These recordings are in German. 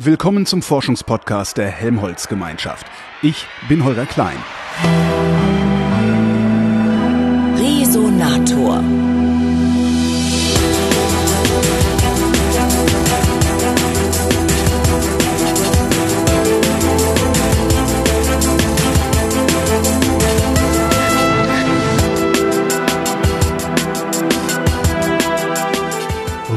Willkommen zum Forschungspodcast der Helmholtz Gemeinschaft. Ich bin Holger Klein. Resonator.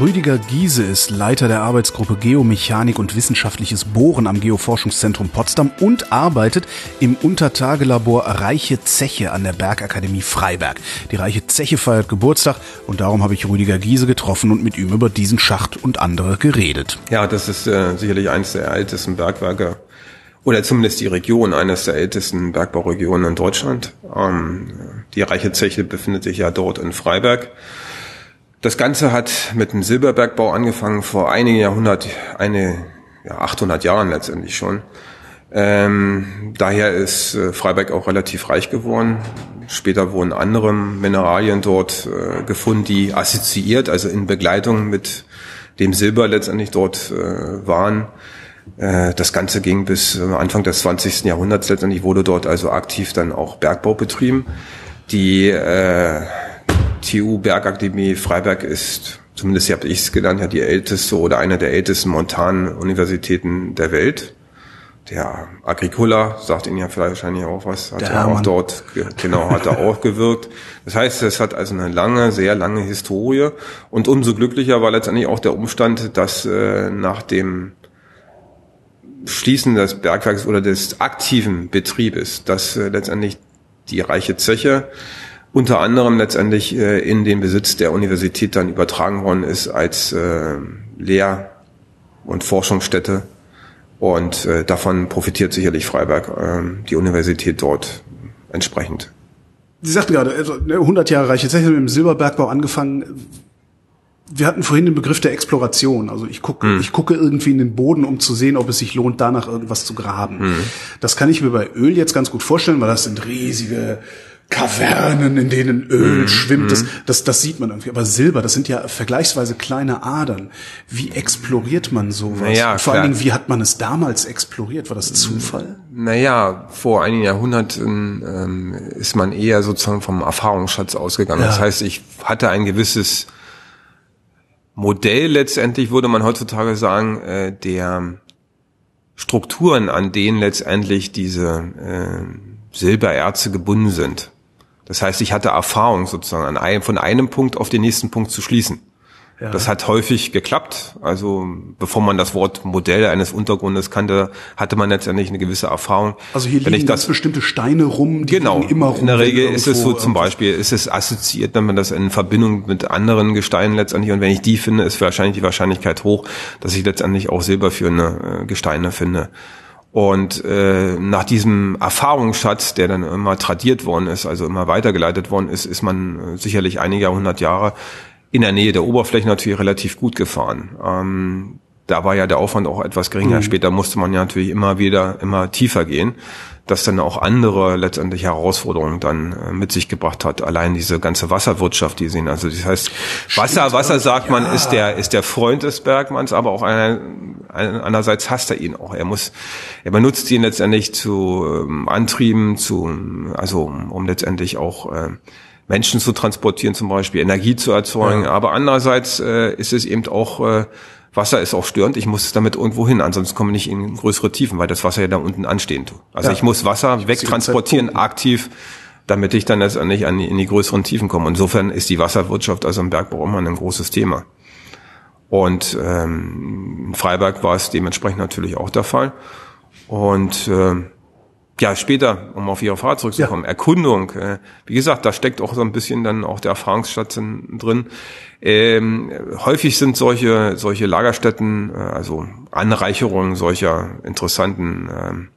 Rüdiger Giese ist Leiter der Arbeitsgruppe Geomechanik und wissenschaftliches Bohren am Geoforschungszentrum Potsdam und arbeitet im Untertagelabor Reiche Zeche an der Bergakademie Freiberg. Die Reiche Zeche feiert Geburtstag und darum habe ich Rüdiger Giese getroffen und mit ihm über diesen Schacht und andere geredet. Ja, das ist äh, sicherlich eines der ältesten Bergwerke oder zumindest die Region, eines der ältesten Bergbauregionen in Deutschland. Ähm, die Reiche Zeche befindet sich ja dort in Freiberg. Das Ganze hat mit dem Silberbergbau angefangen vor einigen Jahrhundert, eine, ja, 800 Jahren letztendlich schon. Ähm, daher ist äh, Freiberg auch relativ reich geworden. Später wurden andere Mineralien dort äh, gefunden, die assoziiert, also in Begleitung mit dem Silber letztendlich dort äh, waren. Äh, das Ganze ging bis äh, Anfang des 20. Jahrhunderts. Letztendlich wurde dort also aktiv dann auch Bergbau betrieben. Die äh, TU Bergakademie Freiberg ist, zumindest habe ich es genannt, ja die älteste oder eine der ältesten Montanuniversitäten der Welt. Der Agricola sagt Ihnen ja vielleicht wahrscheinlich auch was, hat ja auch dort, genau, hat er auch gewirkt. Das heißt, es hat also eine lange, sehr lange Historie. Und umso glücklicher war letztendlich auch der Umstand, dass äh, nach dem Schließen des Bergwerks oder des aktiven Betriebes, dass äh, letztendlich die reiche Zeche unter anderem letztendlich äh, in den Besitz der Universität dann übertragen worden ist als äh, Lehr- und Forschungsstätte. Und äh, davon profitiert sicherlich Freiberg, äh, die Universität dort entsprechend. Sie sagten gerade, also 100 ne, Jahre reiche Zeche mit dem Silberbergbau angefangen. Wir hatten vorhin den Begriff der Exploration. Also ich gucke, hm. ich gucke irgendwie in den Boden, um zu sehen, ob es sich lohnt, danach irgendwas zu graben. Hm. Das kann ich mir bei Öl jetzt ganz gut vorstellen, weil das sind riesige Kavernen, in denen Öl mm, schwimmt, das, mhm. das, das sieht man irgendwie. Aber Silber, das sind ja vergleichsweise kleine Adern. Wie exploriert man sowas? Naja, vor allen Dingen, wie hat man es damals exploriert? War das Zufall? Naja, vor einigen Jahrhunderten ähm, ist man eher sozusagen vom Erfahrungsschatz ausgegangen. Ja. Das heißt, ich hatte ein gewisses Modell letztendlich, würde man heutzutage sagen, äh, der Strukturen, an denen letztendlich diese äh, Silbererze gebunden sind. Das heißt, ich hatte Erfahrung sozusagen, an einem, von einem Punkt auf den nächsten Punkt zu schließen. Ja. Das hat häufig geklappt. Also bevor man das Wort Modell eines Untergrundes kannte, hatte man letztendlich eine gewisse Erfahrung. Also hier Wenn liegen ganz bestimmte Steine rum, die genau, immer rum. In der Regel ist es so zum Beispiel, ist es assoziiert, wenn man das in Verbindung mit anderen Gesteinen letztendlich, und wenn ich die finde, ist wahrscheinlich die Wahrscheinlichkeit hoch, dass ich letztendlich auch silberführende äh, Gesteine finde. Und äh, nach diesem Erfahrungsschatz, der dann immer tradiert worden ist, also immer weitergeleitet worden ist, ist man äh, sicherlich einige hundert Jahre in der Nähe der Oberfläche natürlich relativ gut gefahren. Ähm, da war ja der Aufwand auch etwas geringer. Mhm. Später musste man ja natürlich immer wieder immer tiefer gehen das dann auch andere letztendlich Herausforderungen dann äh, mit sich gebracht hat. Allein diese ganze Wasserwirtschaft, die sehen. Also das heißt, Wasser, Wasser sagt man, ist der, ist der Freund des Bergmanns, aber auch einer, einerseits hasst er ihn auch. Er muss, er benutzt ihn letztendlich zu ähm, Antrieben, zu, also um, um letztendlich auch äh, Menschen zu transportieren, zum Beispiel Energie zu erzeugen. Ja. Aber andererseits äh, ist es eben auch äh, Wasser ist auch störend, ich muss damit irgendwo hin, ansonsten komme ich nicht in größere Tiefen, weil das Wasser ja da unten anstehen tut. Also ja. ich muss Wasser wegtransportieren, aktiv, damit ich dann letztendlich an die, in die größeren Tiefen komme. Insofern ist die Wasserwirtschaft also im Bergbau immer ein großes Thema. Und ähm, in Freiberg war es dementsprechend natürlich auch der Fall. Und äh, ja, später, um auf Ihre Frage zurückzukommen, ja. Erkundung, äh, wie gesagt, da steckt auch so ein bisschen dann auch der Erfahrungsschatz drin. Ähm, häufig sind solche, solche Lagerstätten, äh, also Anreicherungen solcher interessanten äh,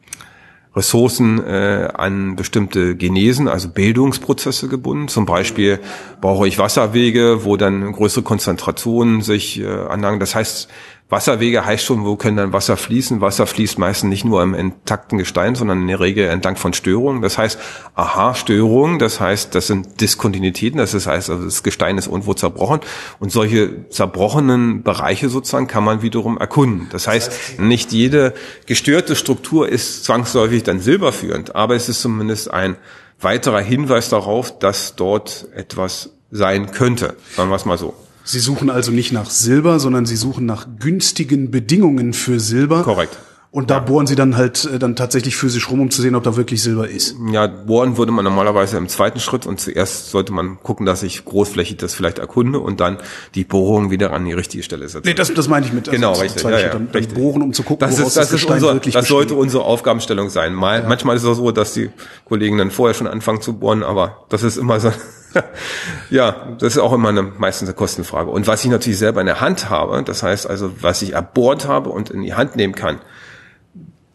Ressourcen äh, an bestimmte Genesen, also Bildungsprozesse gebunden. Zum Beispiel brauche ich Wasserwege, wo dann größere Konzentrationen sich äh, anlangen. Das heißt, Wasserwege heißt schon, wo können dann Wasser fließen? Wasser fließt meistens nicht nur im intakten Gestein, sondern in der Regel entlang von Störungen. Das heißt, aha, Störungen, das heißt, das sind Diskontinuitäten, das heißt, also das Gestein ist irgendwo zerbrochen und solche zerbrochenen Bereiche sozusagen kann man wiederum erkunden. Das heißt, nicht jede gestörte Struktur ist zwangsläufig dann silberführend, aber es ist zumindest ein weiterer Hinweis darauf, dass dort etwas sein könnte. Sagen wir es mal so. Sie suchen also nicht nach Silber, sondern Sie suchen nach günstigen Bedingungen für Silber. Korrekt. Und da bohren Sie dann halt äh, dann tatsächlich physisch rum, um zu sehen, ob da wirklich Silber ist. Ja, bohren würde man normalerweise im zweiten Schritt und zuerst sollte man gucken, dass ich großflächig das vielleicht erkunde und dann die Bohrung wieder an die richtige Stelle setze. Nee, das, das meine ich mit. Also genau, richtig. Ja, ja, dann, dann bohren, um zu gucken, das ist, das, das ist unser, Das sollte unsere Aufgabenstellung sein. Mal, ja. Manchmal ist es auch so, dass die Kollegen dann vorher schon anfangen zu bohren, aber das ist immer so ja, das ist auch immer eine, meistens eine Kostenfrage. Und was ich natürlich selber in der Hand habe, das heißt also, was ich erbohrt habe und in die Hand nehmen kann,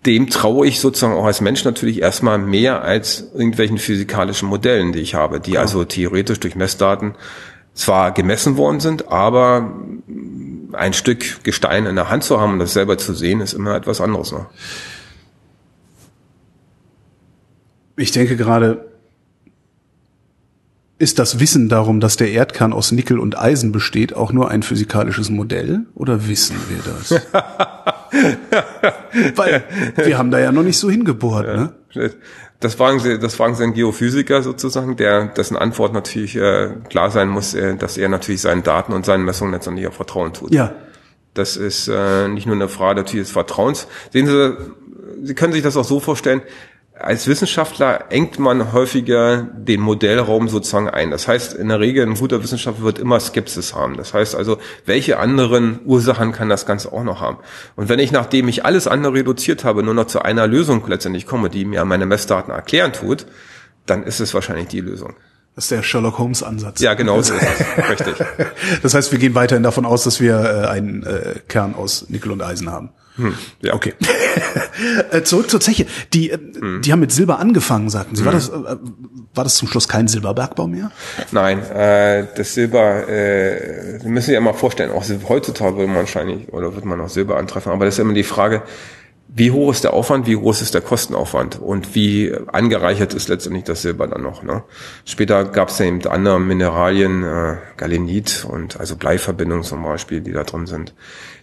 dem traue ich sozusagen auch als Mensch natürlich erstmal mehr als irgendwelchen physikalischen Modellen, die ich habe, die ja. also theoretisch durch Messdaten zwar gemessen worden sind, aber ein Stück Gestein in der Hand zu haben und das selber zu sehen, ist immer etwas anderes. Ne? Ich denke gerade, ist das Wissen darum, dass der Erdkern aus Nickel und Eisen besteht, auch nur ein physikalisches Modell? Oder wissen wir das? Weil wir haben da ja noch nicht so hingebohrt, ja. ne? Das fragen Sie, das fragen Sie einen Geophysiker sozusagen, der, dessen Antwort natürlich äh, klar sein muss, äh, dass er natürlich seinen Daten und seinen Messungen letztendlich auch Vertrauen tut. Ja. Das ist äh, nicht nur eine Frage natürlich des Vertrauens. Sehen Sie, Sie können sich das auch so vorstellen, als Wissenschaftler engt man häufiger den Modellraum sozusagen ein. Das heißt, in der Regel ein guter Wissenschaftler wird immer Skepsis haben. Das heißt also, welche anderen Ursachen kann das Ganze auch noch haben? Und wenn ich, nachdem ich alles andere reduziert habe, nur noch zu einer Lösung letztendlich komme, die mir meine Messdaten erklären tut, dann ist es wahrscheinlich die Lösung. Das ist der Sherlock Holmes Ansatz. Ja, genau so ist es. Richtig. Das heißt, wir gehen weiterhin davon aus, dass wir äh, einen äh, Kern aus Nickel und Eisen haben. Hm, ja. Okay. Äh, zurück zur Zeche. Die, äh, hm. die haben mit Silber angefangen, sagten Sie. War, hm. das, äh, war das zum Schluss kein Silberbergbau mehr? Nein, äh, das Silber, äh, Sie müssen sich ja mal vorstellen, auch heutzutage würde man wahrscheinlich, oder wird man auch Silber antreffen, aber das ist immer die Frage, wie hoch ist der Aufwand, wie groß ist der Kostenaufwand und wie angereichert ist letztendlich das Silber dann noch. Ne? Später gab es ja eben andere Mineralien, äh, Galenit und also Bleiverbindungen zum Beispiel, die da drin sind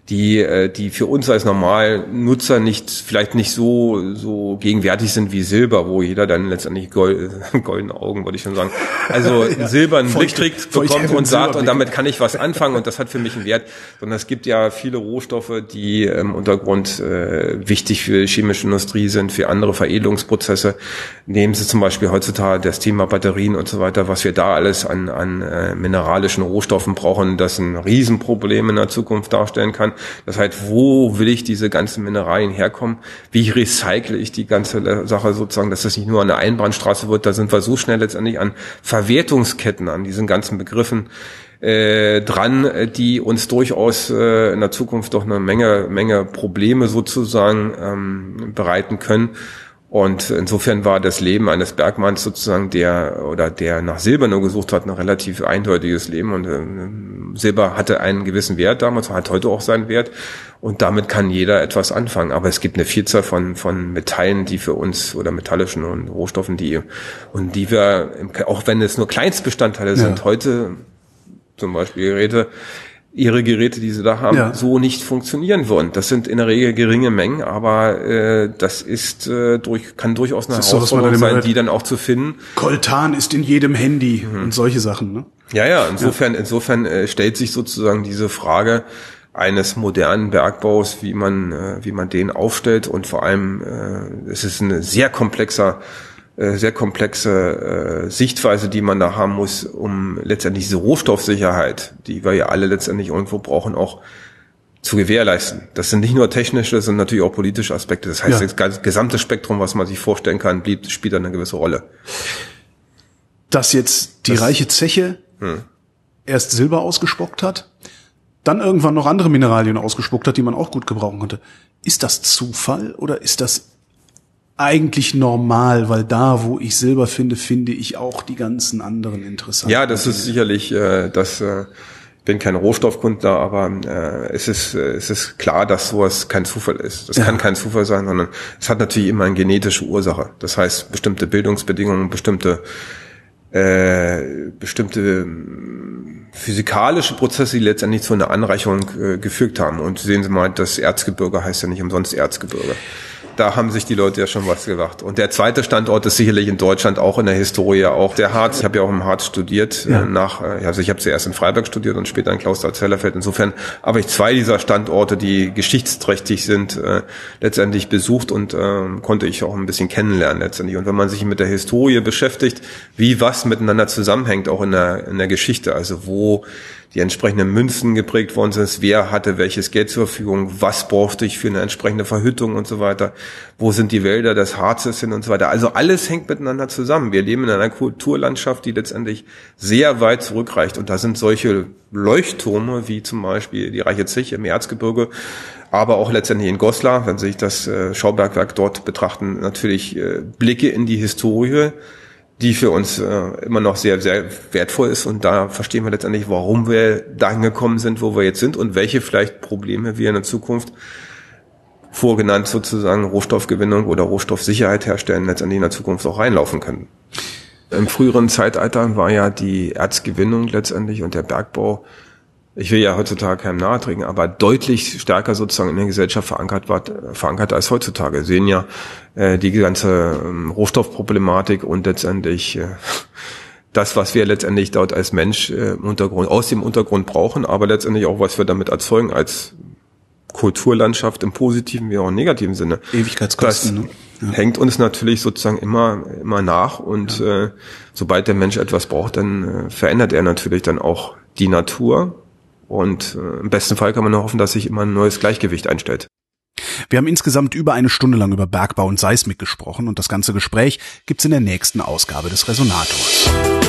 die, äh, die für uns als Normalnutzer nicht, vielleicht nicht so, so gegenwärtig sind wie Silber, wo jeder dann letztendlich Gold, goldene Augen, wollte ich schon sagen, also einen silbernen Blick kriegt, bekommt und sagt, und damit kann ich was anfangen und das hat für mich einen Wert. Sondern es gibt ja viele Rohstoffe, die im Untergrund äh, wichtig für die chemische Industrie sind, für andere Veredelungsprozesse. Nehmen Sie zum Beispiel heutzutage das Thema Batterien und so weiter, was wir da alles an, an äh, mineralischen Rohstoffen brauchen, das ein Riesenproblem in der Zukunft darstellen kann. Das heißt, wo will ich diese ganzen Mineralien herkommen? Wie recycle ich die ganze Sache sozusagen, dass das nicht nur eine Einbahnstraße wird? Da sind wir so schnell letztendlich an Verwertungsketten, an diesen ganzen Begriffen äh, dran, die uns durchaus äh, in der Zukunft doch eine Menge, Menge Probleme sozusagen ähm, bereiten können. Und insofern war das Leben eines Bergmanns sozusagen der oder der nach Silber nur gesucht hat, ein relativ eindeutiges Leben. Und äh, Silber hatte einen gewissen Wert damals, hat heute auch seinen Wert. Und damit kann jeder etwas anfangen. Aber es gibt eine Vielzahl von, von Metallen, die für uns oder metallischen und Rohstoffen, die und die wir, auch wenn es nur Kleinstbestandteile ja. sind, heute zum Beispiel Geräte, ihre Geräte, die sie da haben, ja. so nicht funktionieren würden. Das sind in der Regel geringe Mengen, aber äh, das ist äh, durch, kann durchaus eine Herausforderung so, sein, die dann auch zu finden. Coltan ist in jedem Handy mhm. und solche Sachen. Ne? Ja, ja. Insofern, ja. insofern äh, stellt sich sozusagen diese Frage eines modernen Bergbaus, wie man, äh, wie man den aufstellt und vor allem äh, es ist ein sehr komplexer äh, sehr komplexe äh, Sichtweise, die man da haben muss, um letztendlich diese Rohstoffsicherheit, die wir ja alle letztendlich irgendwo brauchen, auch zu gewährleisten. Das sind nicht nur technische, das sind natürlich auch politische Aspekte. Das heißt, ja. das gesamte Spektrum, was man sich vorstellen kann, blieb, spielt eine gewisse Rolle. Dass jetzt die das, reiche Zeche hm. erst Silber ausgespuckt hat, dann irgendwann noch andere Mineralien ausgespuckt hat, die man auch gut gebrauchen konnte. Ist das Zufall oder ist das eigentlich normal, weil da, wo ich Silber finde, finde ich auch die ganzen anderen interessanten. Ja, das ist sicherlich äh, das. Äh, bin kein Rohstoffkundler, aber äh, es, ist, äh, es ist klar, dass sowas kein Zufall ist. Das ja. kann kein Zufall sein, sondern es hat natürlich immer eine genetische Ursache. Das heißt, bestimmte Bildungsbedingungen, bestimmte äh, bestimmte ähm, physikalische Prozesse, die letztendlich zu einer Anreicherung äh, gefügt haben. Und sehen Sie mal, das Erzgebirge heißt ja nicht umsonst Erzgebirge da haben sich die Leute ja schon was gedacht. Und der zweite Standort ist sicherlich in Deutschland auch in der Historie auch der Harz. Ich habe ja auch im Harz studiert, ja. Äh, nach, äh, also ich habe zuerst in Freiberg studiert und später in Klausthal-Zellerfeld. Insofern habe ich zwei dieser Standorte, die geschichtsträchtig sind, äh, letztendlich besucht und äh, konnte ich auch ein bisschen kennenlernen letztendlich. Und wenn man sich mit der Historie beschäftigt, wie was miteinander zusammenhängt, auch in der, in der Geschichte, also wo die entsprechenden Münzen geprägt worden sind, wer hatte welches Geld zur Verfügung, was brauchte ich für eine entsprechende Verhüttung und so weiter, wo sind die Wälder des Harzes hin und so weiter. Also alles hängt miteinander zusammen. Wir leben in einer Kulturlandschaft, die letztendlich sehr weit zurückreicht und da sind solche Leuchtturme wie zum Beispiel die Reiche Zich im Erzgebirge, aber auch letztendlich in Goslar, wenn Sie sich das äh, Schaubergwerk dort betrachten, natürlich äh, Blicke in die Historie, die für uns äh, immer noch sehr, sehr wertvoll ist. Und da verstehen wir letztendlich, warum wir dahin gekommen sind, wo wir jetzt sind und welche vielleicht Probleme wir in der Zukunft vorgenannt sozusagen Rohstoffgewinnung oder Rohstoffsicherheit herstellen, letztendlich in der Zukunft auch reinlaufen können. Im früheren Zeitalter war ja die Erzgewinnung letztendlich und der Bergbau ich will ja heutzutage keinem nahe treten, aber deutlich stärker sozusagen in der Gesellschaft verankert, war, verankert als heutzutage. Wir sehen ja äh, die ganze ähm, Rohstoffproblematik und letztendlich äh, das, was wir letztendlich dort als Mensch äh, im Untergrund, aus dem Untergrund brauchen, aber letztendlich auch, was wir damit erzeugen als Kulturlandschaft im positiven wie auch im negativen Sinne. Ewigkeitskosten. Das ne? ja. hängt uns natürlich sozusagen immer, immer nach und ja. äh, sobald der Mensch etwas braucht, dann äh, verändert er natürlich dann auch die Natur und äh, im besten Fall kann man nur hoffen, dass sich immer ein neues Gleichgewicht einstellt. Wir haben insgesamt über eine Stunde lang über Bergbau und Seismik gesprochen und das ganze Gespräch gibt's in der nächsten Ausgabe des Resonators.